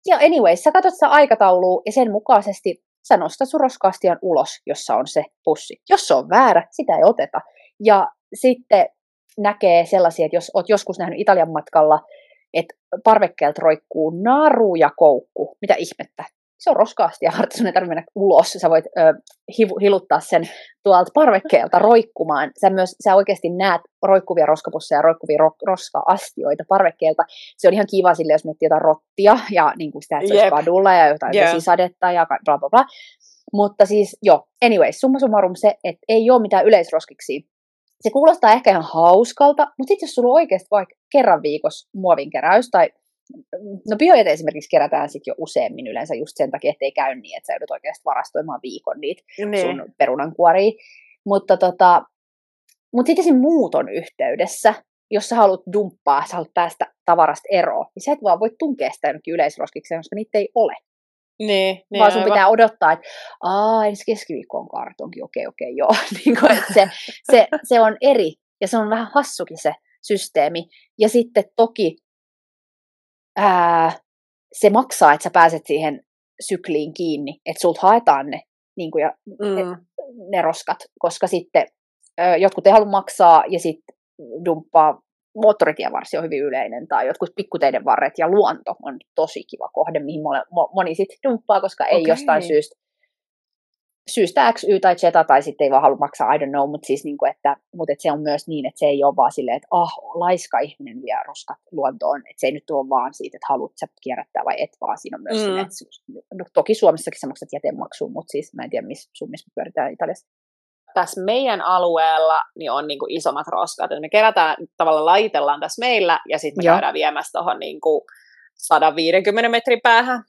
Ja anyways, sä katsot sitä aikataulua ja sen mukaisesti sä nostat sun roskaastian ulos, jossa on se pussi. Jos se on väärä, sitä ei oteta. Ja sitten näkee sellaisia, että jos oot joskus nähnyt Italian matkalla, että parvekkeelta roikkuu naru ja koukku. Mitä ihmettä? Se on roskaasti ja harta, sun ei tarvitse mennä ulos. Sä voit ö, hiv- hiluttaa sen tuolta parvekkeelta roikkumaan. Sä myös sä oikeasti näet roikkuvia roskapusseja ja roikkuvia ro- roska-astioita parvekkeelta. Se on ihan kiva sille, jos miettii jotain rottia ja niin kuin sitä, että se yep. olisi kadulla ja jotain yeah. vesisadetta ja bla bla bla. Mutta siis joo, anyways, summa summarum se, että ei ole mitään yleisroskiksi. Se kuulostaa ehkä ihan hauskalta, mutta sitten jos sulla on oikeasti vaikka kerran viikossa muovinkeräys tai No biojäte esimerkiksi kerätään sitten jo useammin yleensä just sen takia, ettei käy niin, että sä joudut oikeasti varastoimaan viikon niitä niin. sun perunankuoria. Mutta tota, mut sitten siinä muuton yhteydessä, jos sä haluat dumppaa, sä haluat päästä tavarasta eroon, niin sä et vaan voi tunkea sitä jonnekin yleisroskikseen, koska niitä ei ole. Niin, niin vaan sun aivan. pitää odottaa, että aa, ensi keskiviikko on kartonki, okei, okei, joo. niin kuin, että se, se, se on eri, ja se on vähän hassukin se systeemi. Ja sitten toki ää, se maksaa, että sä pääset siihen sykliin kiinni, että sulta haetaan ne, niin kuin, ja, mm. ne roskat, koska sitten ää, jotkut ei halua maksaa ja sitten dumppaa moottoritievarsi on hyvin yleinen, tai jotkut pikkuteiden varret ja luonto on tosi kiva kohde, mihin moni sitten dumppaa, koska ei okay. jostain syystä syystä X, Y tai Z, tai sitten ei vaan halua maksaa, I don't know, mutta siis niin kuin, että, mutta että se on myös niin, että se ei ole vaan silleen, että ah, laiska ihminen vie roskat luontoon, että se ei nyt ole vaan siitä, että haluat sä kierrättää vai et, vaan siinä on myös mm. silleen, että no, toki Suomessakin sä maksat jätemaksuun, mutta siis mä en tiedä, missä summissa pyöritään Italiassa. Tässä meidän alueella niin on niin kuin isommat roskat, että me kerätään, tavallaan laitellaan tässä meillä, ja sitten me Joo. käydään viemässä tuohon niin kuin 150 metrin päähän,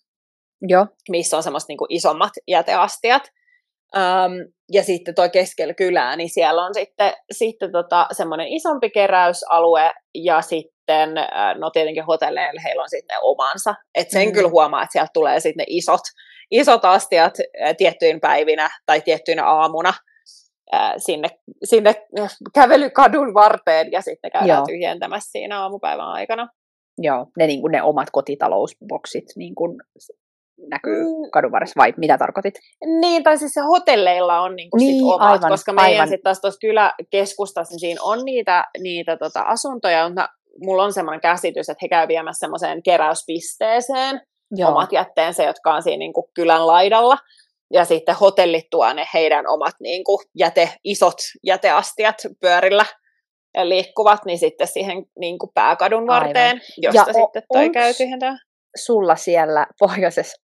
Joo. missä on semmoista niin kuin isommat jäteastiat. Um, ja sitten tuo keskellä kylää, niin siellä on sitten, sitten tota, semmoinen isompi keräysalue ja sitten, no tietenkin hotelleilla heillä on sitten omansa. Et sen mm. kyllä huomaa, että sieltä tulee sitten ne isot, isot astiat tiettyinä päivinä tai tiettyinä aamuna sinne, sinne kävelykadun varteen ja sitten käydään Joo. tyhjentämässä siinä aamupäivän aikana. Joo, ne, niin kuin ne omat kotitalousboksit niin kuin näkyy mm. kadun varressa, vai mitä tarkoitit? Niin, tai siis se hotelleilla on niinku niin, sit omat, aivan, koska meidän sitten taas tuossa kyläkeskustassa, niin siinä on niitä, niitä tota asuntoja, mutta mulla on semmoinen käsitys, että he käy viemässä semmoiseen keräyspisteeseen Joo. omat jätteensä, jotka on siinä niinku kylän laidalla. Ja sitten hotellit tuo ne heidän omat niinku jäte, isot jäteastiat pyörillä liikkuvat, niin sitten siihen niin kuin pääkadun varteen, Aivan. josta ja sitten toi käy tyhjentää. sulla siellä pohjoisessa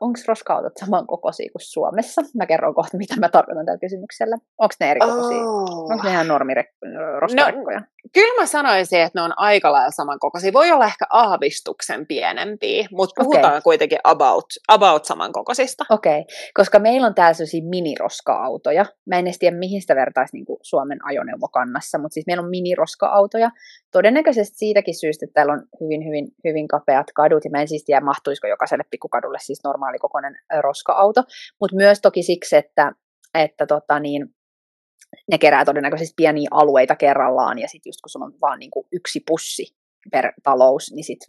onko roska-autot samankokoisia kuin Suomessa? Mä kerron kohta, mitä mä tarkoitan tällä kysymyksellä. Onko ne eri kokoisia? Oh. Onko ne ihan normiroskarekkoja? No, kyllä mä sanoisin, että ne on aika lailla samankokoisia. Voi olla ehkä aavistuksen pienempiä, mutta puhutaan okay. kuitenkin about, about samankokoisista. Okei, okay. koska meillä on täällä sellaisia miniroska-autoja. Mä en edes tiedä, mihin sitä vertaisi niin kuin Suomen ajoneuvokannassa, mutta siis meillä on miniroska-autoja. Todennäköisesti siitäkin syystä, että täällä on hyvin, hyvin, hyvin kapeat kadut, ja mä en siis tiedä, mahtuisiko jokaiselle pikkukadulle siis normaalikokoinen roska-auto, mutta myös toki siksi, että, että tota niin, ne kerää todennäköisesti pieniä alueita kerrallaan, ja sitten just kun sulla on vaan niin kuin yksi pussi per talous, niin sit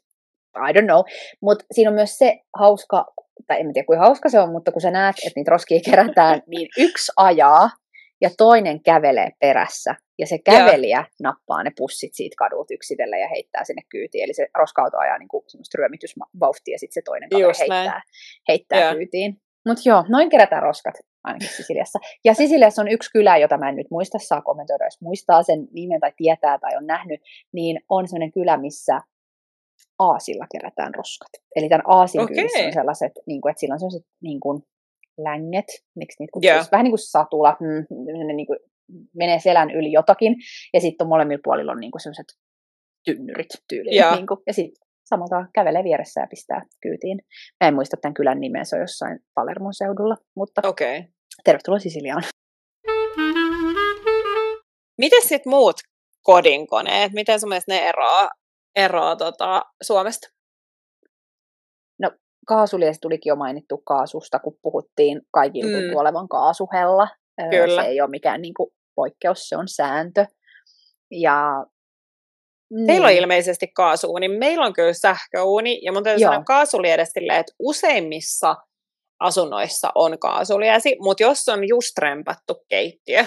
I don't know. Mutta siinä on myös se hauska, tai en tiedä kuinka hauska se on, mutta kun sä näet, että niitä roskia kerätään, niin yksi ajaa ja toinen kävelee perässä. Ja se kävelijä yeah. nappaa ne pussit siitä kadulta yksitellen ja heittää sinne kyytiin. Eli se roska-auto ajaa niin kuin semmoista ryömitysvauhtia ja sitten se toinen kaveri heittää, heittää yeah. kyytiin. Mutta joo, noin kerätään roskat ainakin Sisiliassa. Ja Sisiliassa on yksi kylä, jota mä en nyt muista, saa kommentoida, jos muistaa sen nimen tai tietää tai on nähnyt, niin on sellainen kylä, missä aasilla kerätään roskat. Eli tämän aasin okay. kylissä on sellaiset, niin kuin, että sillä on sellaiset niin kuin, länget, miksi niitä kutsuisi, yeah. vähän niin kuin satula, mm, niin kuin, menee selän yli jotakin, ja sitten molemmilla puolilla on niin kuin sellaiset tynnyrit tyyliin. Yeah. Niin kuin, ja sitten samalta kävelee vieressä ja pistää kyytiin. Mä en muista tämän kylän nimeä, se on jossain Palermon seudulla, mutta okay. tervetuloa Sisiliaan. Miten sitten muut kodinkoneet, miten sun mielestä ne eroaa, eroaa tota, Suomesta? No kaasulies tulikin jo mainittu kaasusta, kun puhuttiin kaikilla mm. olevan kaasuhella. Kyllä. Se ei ole mikään niin kuin, poikkeus, se on sääntö. Ja niin. Teillä on ilmeisesti kaasuuni, meillä on kyllä sähköuuni, ja mun täytyy Joo. sanoa kaasuliedestille, että useimmissa asunnoissa on kaasuliesi, mutta jos on just rempattu keittiö,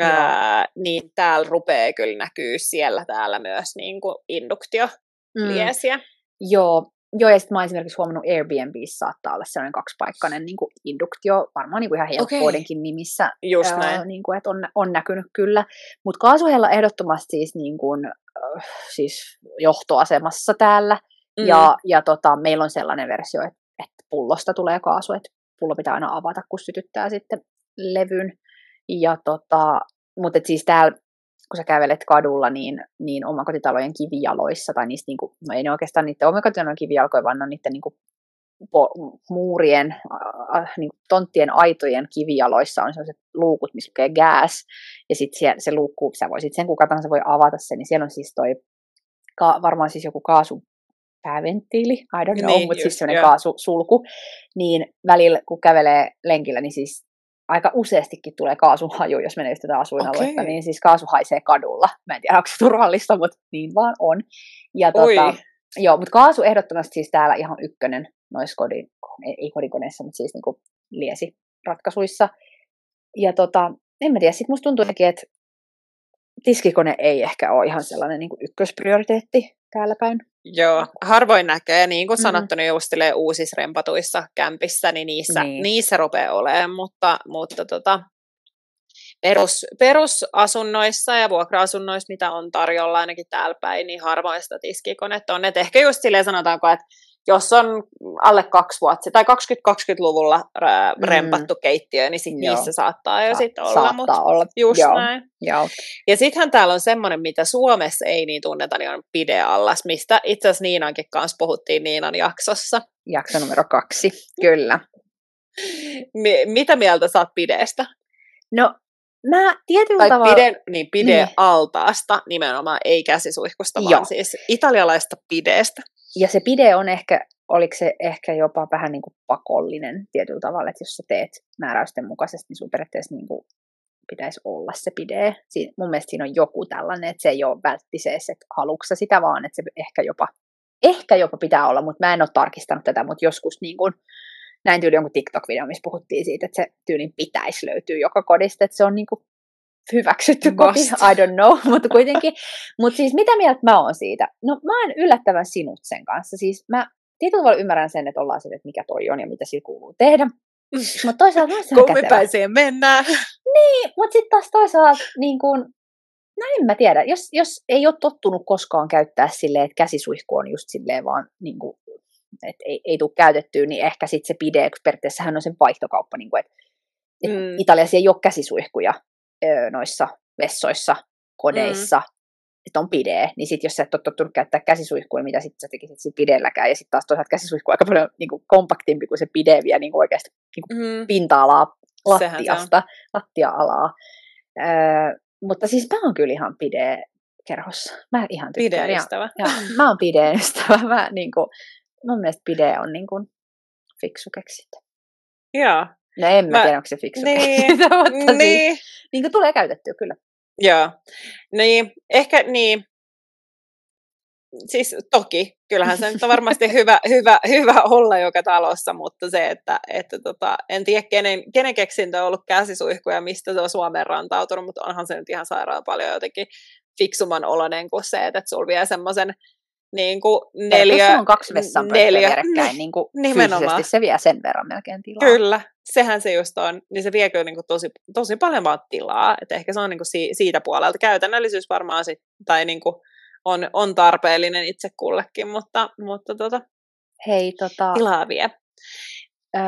ää, niin täällä rupeaa kyllä näkyy siellä täällä myös niin kuin induktioliesiä. Mm. Joo, Joo, ja sitten mä oon esimerkiksi huomannut Airbnbissä saattaa olla sellainen kaksipaikkainen niin kuin induktio, varmaan niin kuin ihan helppoudenkin okay. nimissä, Just ää, niin kuin, että on, on näkynyt kyllä. Mutta kaasuhella ehdottomasti siis, niin kuin, äh, siis johtoasemassa täällä, mm. ja, ja tota, meillä on sellainen versio, että, että pullosta tulee kaasu, että pullo pitää aina avata, kun sytyttää sitten levyn. Ja tota, mutta siis täällä kun sä kävelet kadulla, niin, niin omakotitalojen kivijaloissa, tai niistä, niin kuin, no ei ne oikeastaan niiden omakotitalojen kivijalkoja, vaan on niiden niin kuin, po, muurien, äh, niin kuin, tonttien aitojen kivijaloissa on sellaiset luukut, missä lukee gas, ja sitten se luukku, sä voisit sen kuka tahansa voi avata sen, niin siellä on siis toi, ka, varmaan siis joku kaasu, pääventtiili, I don't know, niin, mutta siis sellainen yeah. kaasusulku, niin välillä kun kävelee lenkillä, niin siis aika useastikin tulee kaasuhaju, jos menee tätä asuinaluetta, okay. niin siis kaasu haisee kadulla. Mä en tiedä, onko se turvallista, mutta niin vaan on. Ja tota, joo, mutta kaasu ehdottomasti siis täällä ihan ykkönen noissa kodin, ei kodikoneissa, mutta siis niinku liesiratkaisuissa. Ja tota, en mä tiedä, sit musta tuntuu että tiskikone ei ehkä ole ihan sellainen niin ykkösprioriteetti täällä päin. Joo, harvoin näkee, niin kuin mm-hmm. sanottu, niin just uusissa rempatuissa kämpissä, niin niissä, niin. niissä rupeaa olemaan, mutta, mutta tota, perus, perusasunnoissa ja vuokra-asunnoissa, mitä on tarjolla ainakin täällä päin, niin harvoin sitä tiskikonetta on. Et ehkä just silleen sanotaanko, että jos on alle kaksi vuotta tai 2020-luvulla mm. rempattu keittiö, niin sit niissä saattaa jo Sa- sit olla. Saattaa mut olla. Just Joo. näin. Joo. Ja sittenhän täällä on semmoinen, mitä Suomessa ei niin tunneta, niin on pideallas, mistä itse asiassa Niinankin kanssa puhuttiin Niinan jaksossa. Jakso numero kaksi, kyllä. M- mitä mieltä saat pideestä? No, mä tietyllä tai tavalla... Pide, niin, pide niin. altaasta nimenomaan, ei käsisuihkusta, vaan Joo. siis italialaista pideestä. Ja se pide on ehkä, oliko se ehkä jopa vähän niin kuin pakollinen tietyllä tavalla, että jos sä teet määräysten mukaisesti, niin sun periaatteessa niin kuin pitäisi olla se pide. Siin, mun mielestä siinä on joku tällainen, että se ei ole välttiseessä, että haluksa sitä vaan, että se ehkä jopa, ehkä jopa pitää olla, mutta mä en ole tarkistanut tätä, mutta joskus niin kuin, näin tyyli jonkun TikTok-video, missä puhuttiin siitä, että se tyylin pitäisi löytyä joka kodista, että se on niin kuin hyväksytty koti, I don't know, mutta kuitenkin. mutta siis mitä mieltä mä oon siitä? No mä oon yllättävän sinut sen kanssa. Siis mä tietyllä tavalla ymmärrän sen, että ollaan sitten, että mikä toi on ja mitä sillä kuuluu tehdä. Mutta toisaalta se on kätevä. mennään. Niin, mutta sitten taas toisaalta niin kun, no en mä tiedä, jos, jos ei ole tottunut koskaan käyttää silleen, että käsisuihku on just silleen vaan niin kuin, että ei, ei tule käytettyä, niin ehkä sitten se pide, kun periaatteessahan on se vaihtokauppa, niin kuin, että et mm. Italiassa ei ole käsisuihkuja noissa vessoissa, kodeissa, mm. että on pide, niin sitten jos sä et ole tottunut käyttää käsisuihkua, niin mitä sitten sä tekisit sit pidelläkään, ja sitten taas toisaalta käsisuihku aika paljon niin kuin kompaktimpi kuin se pide vielä niin kuin oikeasti niin kuin mm. pinta-alaa lattiasta, lattia-alaa. Öö, mutta siis mä oon kyllä ihan pide kerhossa. Mä ihan tykkään. Pide-ystävä. Ja, ja, mä oon pide-ystävä. Mä, niin kuin, mun mielestä pide on niin kuin, fiksu keksintö. Joo. No en mä, mä tiedä, onko se fiksu niin, mutta siis niin. Siis, niin kuin tulee käytettyä kyllä. Joo. Niin, ehkä niin. Siis toki, kyllähän se nyt on varmasti hyvä, hyvä, hyvä olla joka talossa, mutta se, että, että tota, en tiedä kenen, kenen keksintö on ollut käsisuihku ja mistä se on Suomeen rantautunut, mutta onhan se nyt ihan sairaan paljon jotenkin fiksuman oloinen kuin se, että sulla vie semmoisen niin kuin neljä... Jos on kaksi vessanpönttöä vierekkäin, niin kuin nimenomaan. se vie sen verran melkein tilaa. Kyllä, sehän se just on. Niin se vie kyllä niin kuin tosi, tosi paljon vaan tilaa. Et ehkä se on niin kuin si- siitä puolelta. Käytännöllisyys varmaan sit, tai niin kuin on, on tarpeellinen itse kullekin, mutta, mutta tota, Hei, tota, tilaa vie. Öö,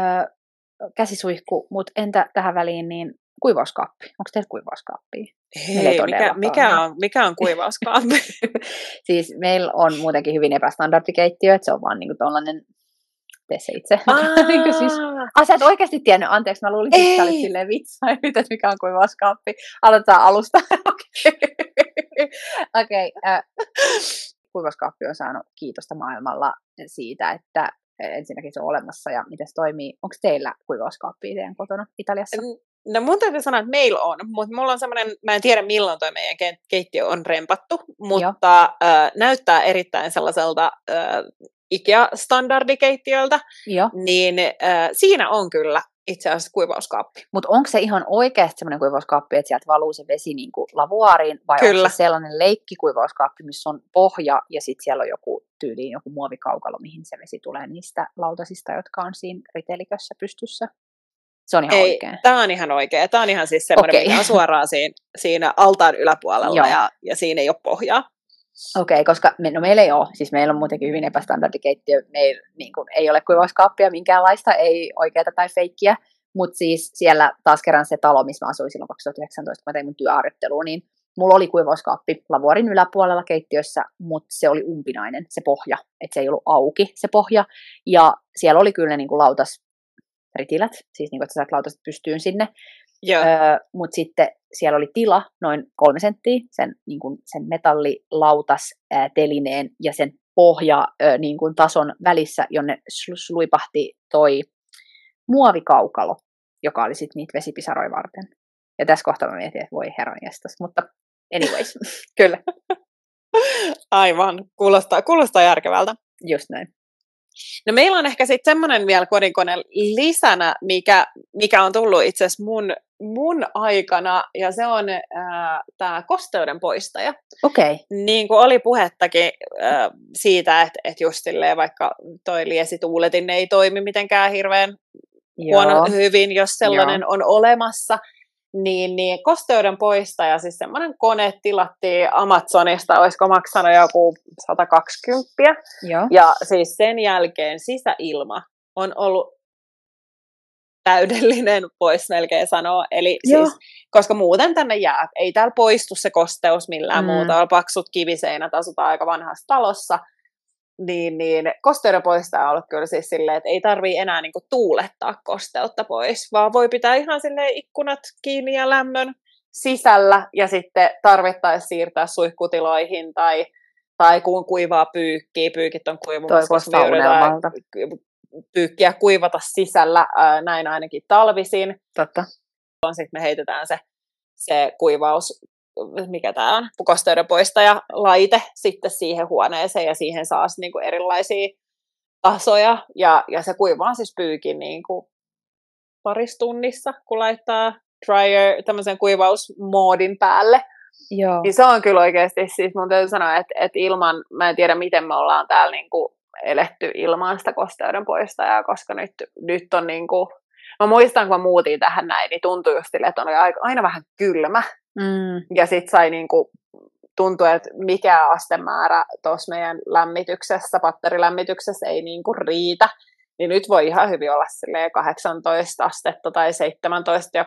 käsisuihku, mutta entä tähän väliin, niin kuivauskaappi. Onko teillä kuivauskaappi? Hei, mikä, mikä, on, mikä on kuivauskaappi? siis meillä on muutenkin hyvin epästandardikeittiö, että se on vaan niinku tollainen tee se itse. niin siis, ah, sä et oikeasti tiennyt, anteeksi, mä luulin, että sä olit silleen vitsailut, että mikä on kuivauskaappi. Aloitetaan alusta. Okei, okay, äh, kuivauskaappi on saanut kiitosta maailmalla siitä, että ensinnäkin se on olemassa ja miten se toimii. Onko teillä kuivauskaappia teidän kotona Italiassa? No mun täytyy sanoa, että meillä on, mutta mulla on semmoinen, mä en tiedä milloin toi meidän keittiö on rempattu, mutta äh, näyttää erittäin sellaiselta äh, IKEA-standardikeittiöltä, Joo. niin äh, siinä on kyllä itse asiassa kuivauskaappi. Mutta onko se ihan oikeasti semmoinen kuivauskaappi, että sieltä valuu se vesi niin kuin lavuaariin, vai Kyllä. onko se sellainen leikkikuivauskaappi, missä on pohja ja sitten siellä on joku tyyliin joku muovikaukalo, mihin se vesi tulee niistä lautasista, jotka on siinä ritelikössä pystyssä? Se on ihan Ei, oikein. Tämä on ihan oikein. Tämä on ihan siis semmoinen, okay. mikä on suoraan siinä, siinä altaan yläpuolella ja, ja siinä ei ole pohjaa. Okei, okay, koska me, no meillä ei ole, siis meillä on muutenkin hyvin epästandardikeittiö, meillä niin kuin, ei ole kuivauskaappia minkäänlaista, ei oikeata tai feikkiä, mutta siis siellä taas kerran se talo, missä mä asuin silloin 2019, kun mä tein mun työharjoittelua, niin mulla oli kuivauskaappi lavuorin yläpuolella keittiössä, mutta se oli umpinainen, se pohja, että se ei ollut auki se pohja, ja siellä oli kyllä niin kuin lautas ritilät, siis niin kuin, että sä saat lautaset pystyyn sinne. Öö, Mutta sitten siellä oli tila noin kolme senttiä sen, niin kuin sen metallilautas ää, telineen ja sen pohja ää, niin kuin tason välissä, jonne sluipahti toi muovikaukalo, joka oli sitten niitä vesipisaroja varten. Ja tässä kohtaa mä mietin, että voi herran jästäs, mutta anyways, kyllä. Aivan, kuulostaa, kuulostaa järkevältä. Just näin. No meillä on ehkä sitten semmoinen vielä kodinkone lisänä, mikä, mikä on tullut itse asiassa mun, mun aikana, ja se on tämä kosteuden poistaja. Okei. Okay. Niin kuin oli puhettakin äh, siitä, että et just silleen, vaikka toi liesituuletin ei toimi mitenkään hirveän huono hyvin, jos sellainen Joo. on olemassa, niin, niin kosteuden poistaja, siis semmoinen kone tilattiin Amazonista, olisiko maksanut joku 120. Joo. Ja siis sen jälkeen sisäilma on ollut täydellinen, voisi melkein sanoa. Eli siis, koska muuten tänne jää, ei täällä poistu se kosteus millään mm. muuta, on paksut kiviseinät, asutaan aika vanhassa talossa, niin, niin kosteuden poistaja on ollut kyllä siis silleen, että ei tarvii enää niinku tuulettaa kosteutta pois, vaan voi pitää ihan silleen ikkunat kiinni ja lämmön sisällä ja sitten tarvittaisiin siirtää suihkutiloihin tai, tai kun kuivaa pyykkiä, pyykit on kuivumassa, koska pyykkiä kuivata sisällä, ää, näin ainakin talvisin. Totta. Sitten me heitetään se, se kuivaus mikä tämä on, kosteuden poistaja laite sitten siihen huoneeseen ja siihen saa niin kuin erilaisia tasoja ja, ja se kuivaa siis pyykin niin kuin parissa tunnissa, kun laittaa dryer, tämmöisen kuivausmoodin päälle. Joo. Niin se on kyllä oikeasti, siis mun täytyy sanoa, että, että ilman, mä en tiedä miten me ollaan täällä niin kuin eletty ilman sitä kosteuden poistajaa, koska nyt, nyt on niin kuin, mä muistan kun mä muutin tähän näin, niin tuntui just sille, että on aina vähän kylmä, Mm. Ja sitten sai niinku tuntuu, että mikä astemäärä tuossa meidän lämmityksessä, patterilämmityksessä ei niin kuin riitä, niin nyt voi ihan hyvin olla 18 astetta tai 17 ja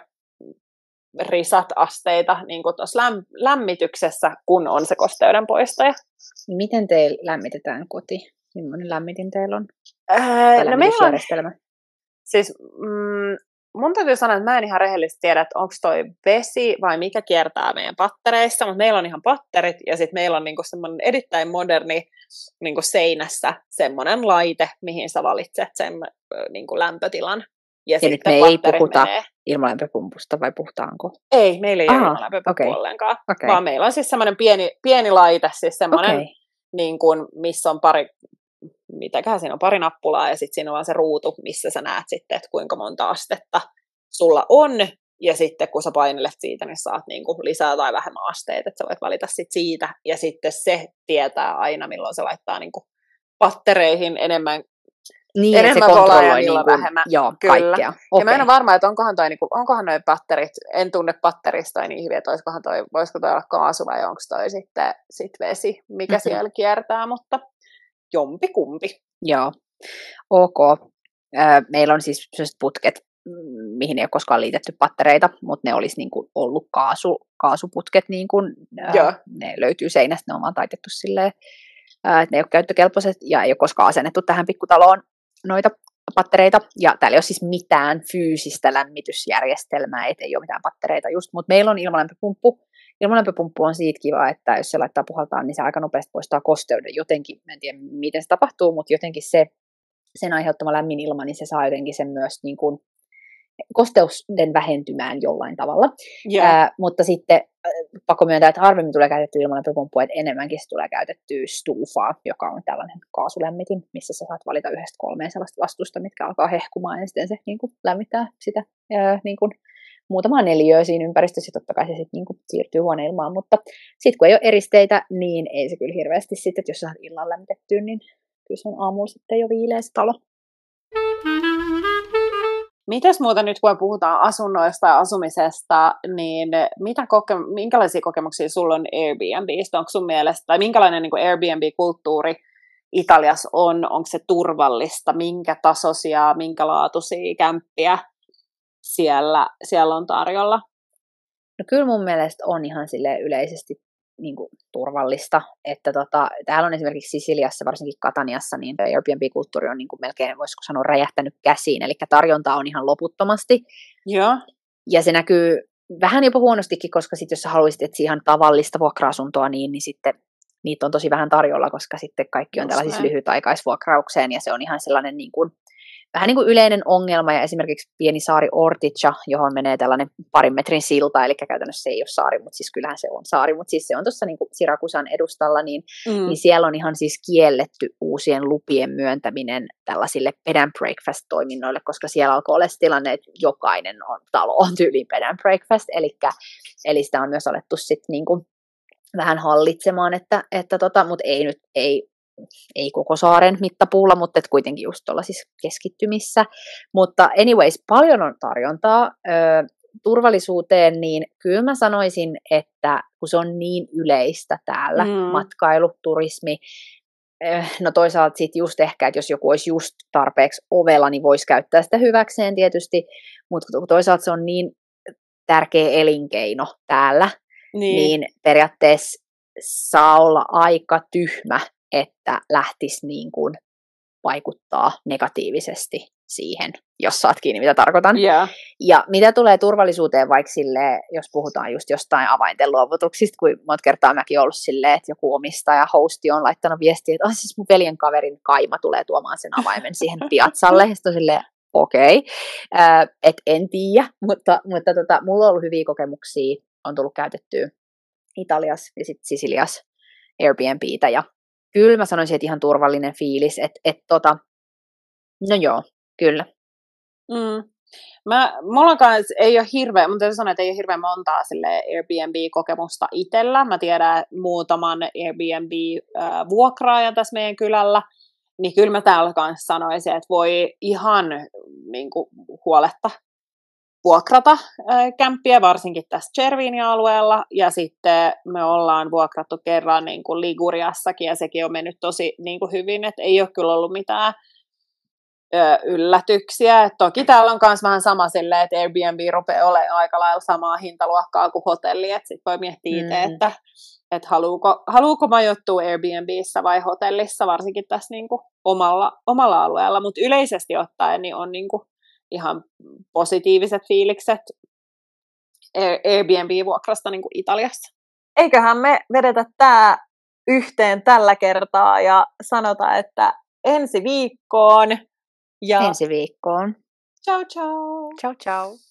risat asteita niin kuin tuossa lämmityksessä, kun on se kosteuden poistaja. Miten teillä lämmitetään koti? Millainen lämmitin teillä on? Ää, no meillä on, siis mm, mun täytyy sanoa, että mä en ihan rehellisesti tiedä, että onko toi vesi vai mikä kiertää meidän pattereissa, mutta meillä on ihan patterit ja sitten meillä on niinku semmoinen erittäin moderni niinku seinässä semmoinen laite, mihin sä valitset sen niinku lämpötilan. Ja, ja nyt me ei puhuta menee. ilmalämpöpumpusta vai puhutaanko? Ei, meillä ei Aha, ole ilmalämpöpumppu okay. ollenkaan, okay. vaan meillä on siis semmoinen pieni, pieni laite, siis semmoinen, okay. niin kuin, missä on pari mitäköhän siinä on pari nappulaa ja sitten siinä on vaan se ruutu, missä sä näet sitten, että kuinka monta astetta sulla on. Ja sitten kun sä painelet siitä, niin saat niin kuin lisää tai vähemmän asteita, että sä voit valita sit siitä. Ja sitten se tietää aina, milloin se laittaa niin kuin pattereihin enemmän niin, enemmän volaa ja niin kuin, vähemmän. Joo, Kyllä. kaikkea. Okay. Ja mä en ole varma, että onkohan, toi, niin kuin, onkohan noin patterit, en tunne patterista niin hyvin, että olisikohan toi, voisiko toi olla kaasu vai onko toi sitten sit vesi, mikä mm-hmm. siellä kiertää, mutta jompi kumpi. Joo, ok. Meillä on siis sellaiset putket, mihin ei ole koskaan liitetty pattereita, mutta ne olisi niin kuin ollut kaasu, kaasuputket, niin kuin, Joo. ne löytyy seinästä, ne on vaan taitettu silleen, että ne ei ole käyttökelpoiset ja ei ole koskaan asennettu tähän pikkutaloon noita pattereita, ja täällä ei ole siis mitään fyysistä lämmitysjärjestelmää, ei ole mitään pattereita just, mutta meillä on ilmalämpöpumppu, Ilmalämpöpumppu on siitä kiva, että jos se laittaa puhaltaa, niin se aika nopeasti poistaa kosteuden jotenkin. en tiedä, miten se tapahtuu, mutta jotenkin se, sen aiheuttama lämmin ilma, niin se saa jotenkin sen myös niin kuin kosteuden vähentymään jollain tavalla. Yeah. Ää, mutta sitten pakko myöntää, että harvemmin tulee käytetty ilmalämpöpumppua, että enemmänkin se tulee käytetty stufaa, joka on tällainen kaasulämmitin, missä sä saat valita yhdestä kolmeen sellaista vastusta, mitkä alkaa hehkumaan ja sitten se niin kuin, lämmittää sitä ää, niin kuin, muutamaa neliöä siinä ympäristössä, totta kai se sitten niinku siirtyy huoneilmaan, mutta sitten kun ei ole eristeitä, niin ei se kyllä hirveästi sitten, että jos saat illan lämmitettyä, niin kyllä se on aamulla sitten jo viileä se talo. Mitäs muuta nyt, kun puhutaan asunnoista ja asumisesta, niin mitä koke- minkälaisia kokemuksia sulla on Airbnbistä? Onko sun mielestä, tai minkälainen niin Airbnb-kulttuuri Italiassa on? Onko se turvallista? Minkä tasoisia, minkä laatuisia kämppiä siellä, siellä on tarjolla? No kyllä mun mielestä on ihan sille yleisesti niin kuin, turvallista, että tota, täällä on esimerkiksi Sisiliassa, varsinkin Kataniassa, niin Airbnb-kulttuuri on niin kuin melkein, voisiko sanoa, räjähtänyt käsiin, eli tarjontaa on ihan loputtomasti. Joo. Ja se näkyy vähän jopa huonostikin, koska sit jos sä haluaisit etsiä ihan tavallista vuokra-asuntoa, niin, niin sitten niitä on tosi vähän tarjolla, koska sitten kaikki on tällaisissa lyhytaikaisvuokraukseen, ja se on ihan sellainen niin kuin, vähän niin kuin yleinen ongelma, ja esimerkiksi pieni saari Orticha, johon menee tällainen parin metrin silta, eli käytännössä se ei ole saari, mutta siis kyllähän se on saari, mutta siis se on tuossa niin Sirakusan edustalla, niin, mm. niin siellä on ihan siis kielletty uusien lupien myöntäminen tällaisille bed and breakfast-toiminnoille, koska siellä alkoi olla tilanne, että jokainen on, talo on tyyliin bed and breakfast, eli, eli sitä on myös alettu sitten niin kuin vähän hallitsemaan, että, että tota, mutta ei nyt, ei ei koko saaren mittapuulla, mutta et kuitenkin just tuolla siis keskittymissä. Mutta anyways, paljon on tarjontaa. Turvallisuuteen, niin kyllä mä sanoisin, että kun se on niin yleistä täällä, mm. matkailu, turismi, no toisaalta sitten just ehkä, että jos joku olisi just tarpeeksi ovella, niin voisi käyttää sitä hyväkseen tietysti, mutta toisaalta se on niin tärkeä elinkeino täällä, niin, niin periaatteessa saa olla aika tyhmä että lähtisi niin kuin vaikuttaa negatiivisesti siihen, jos saat kiinni, mitä tarkoitan. Yeah. Ja mitä tulee turvallisuuteen, vaikka sille, jos puhutaan just jostain avainten luovutuksista, kun monta kertaa mäkin ollut silleen, että joku omistaja, hosti on laittanut viestiä, että oh, siis mun veljen kaverin kaima tulee tuomaan sen avaimen siihen piazzalle, ja sitten silleen, okei, okay. äh, että en tiedä, mutta, mutta tota, mulla on ollut hyviä kokemuksia, on tullut käytettyä Italiassa ja sitten Sisilias Airbnbtä, ja kyllä mä sanoisin, että ihan turvallinen fiilis, että et tota, no joo, kyllä. Mm. Mä, mulla kanssa ei ole hirveä, mutta täytyy sanoa, että ei ole hirveän montaa sille Airbnb-kokemusta itsellä. Mä tiedän muutaman Airbnb-vuokraajan tässä meidän kylällä, niin kyllä mä täällä kanssa sanoisin, että voi ihan niin kuin, huoletta vuokrata kämppiä, varsinkin tässä Cervinin alueella, ja sitten me ollaan vuokrattu kerran niin kuin Liguriassakin, ja sekin on mennyt tosi niin kuin hyvin, että ei ole kyllä ollut mitään yllätyksiä. Et toki täällä on myös vähän sama silleen, että Airbnb rupeaa olemaan aika lailla samaa hintaluokkaa kuin hotelli, että sitten voi miettiä itse, mm. että, että haluuko, haluuko majoittua Airbnbissä vai hotellissa, varsinkin tässä niin kuin omalla, omalla alueella, mutta yleisesti ottaen niin on niin kuin ihan positiiviset fiilikset Airbnb-vuokrasta niin kuin Italiassa. Eiköhän me vedetä tämä yhteen tällä kertaa ja sanota, että ensi viikkoon ja... Ensi viikkoon. Ciao ciao. Ciao ciao.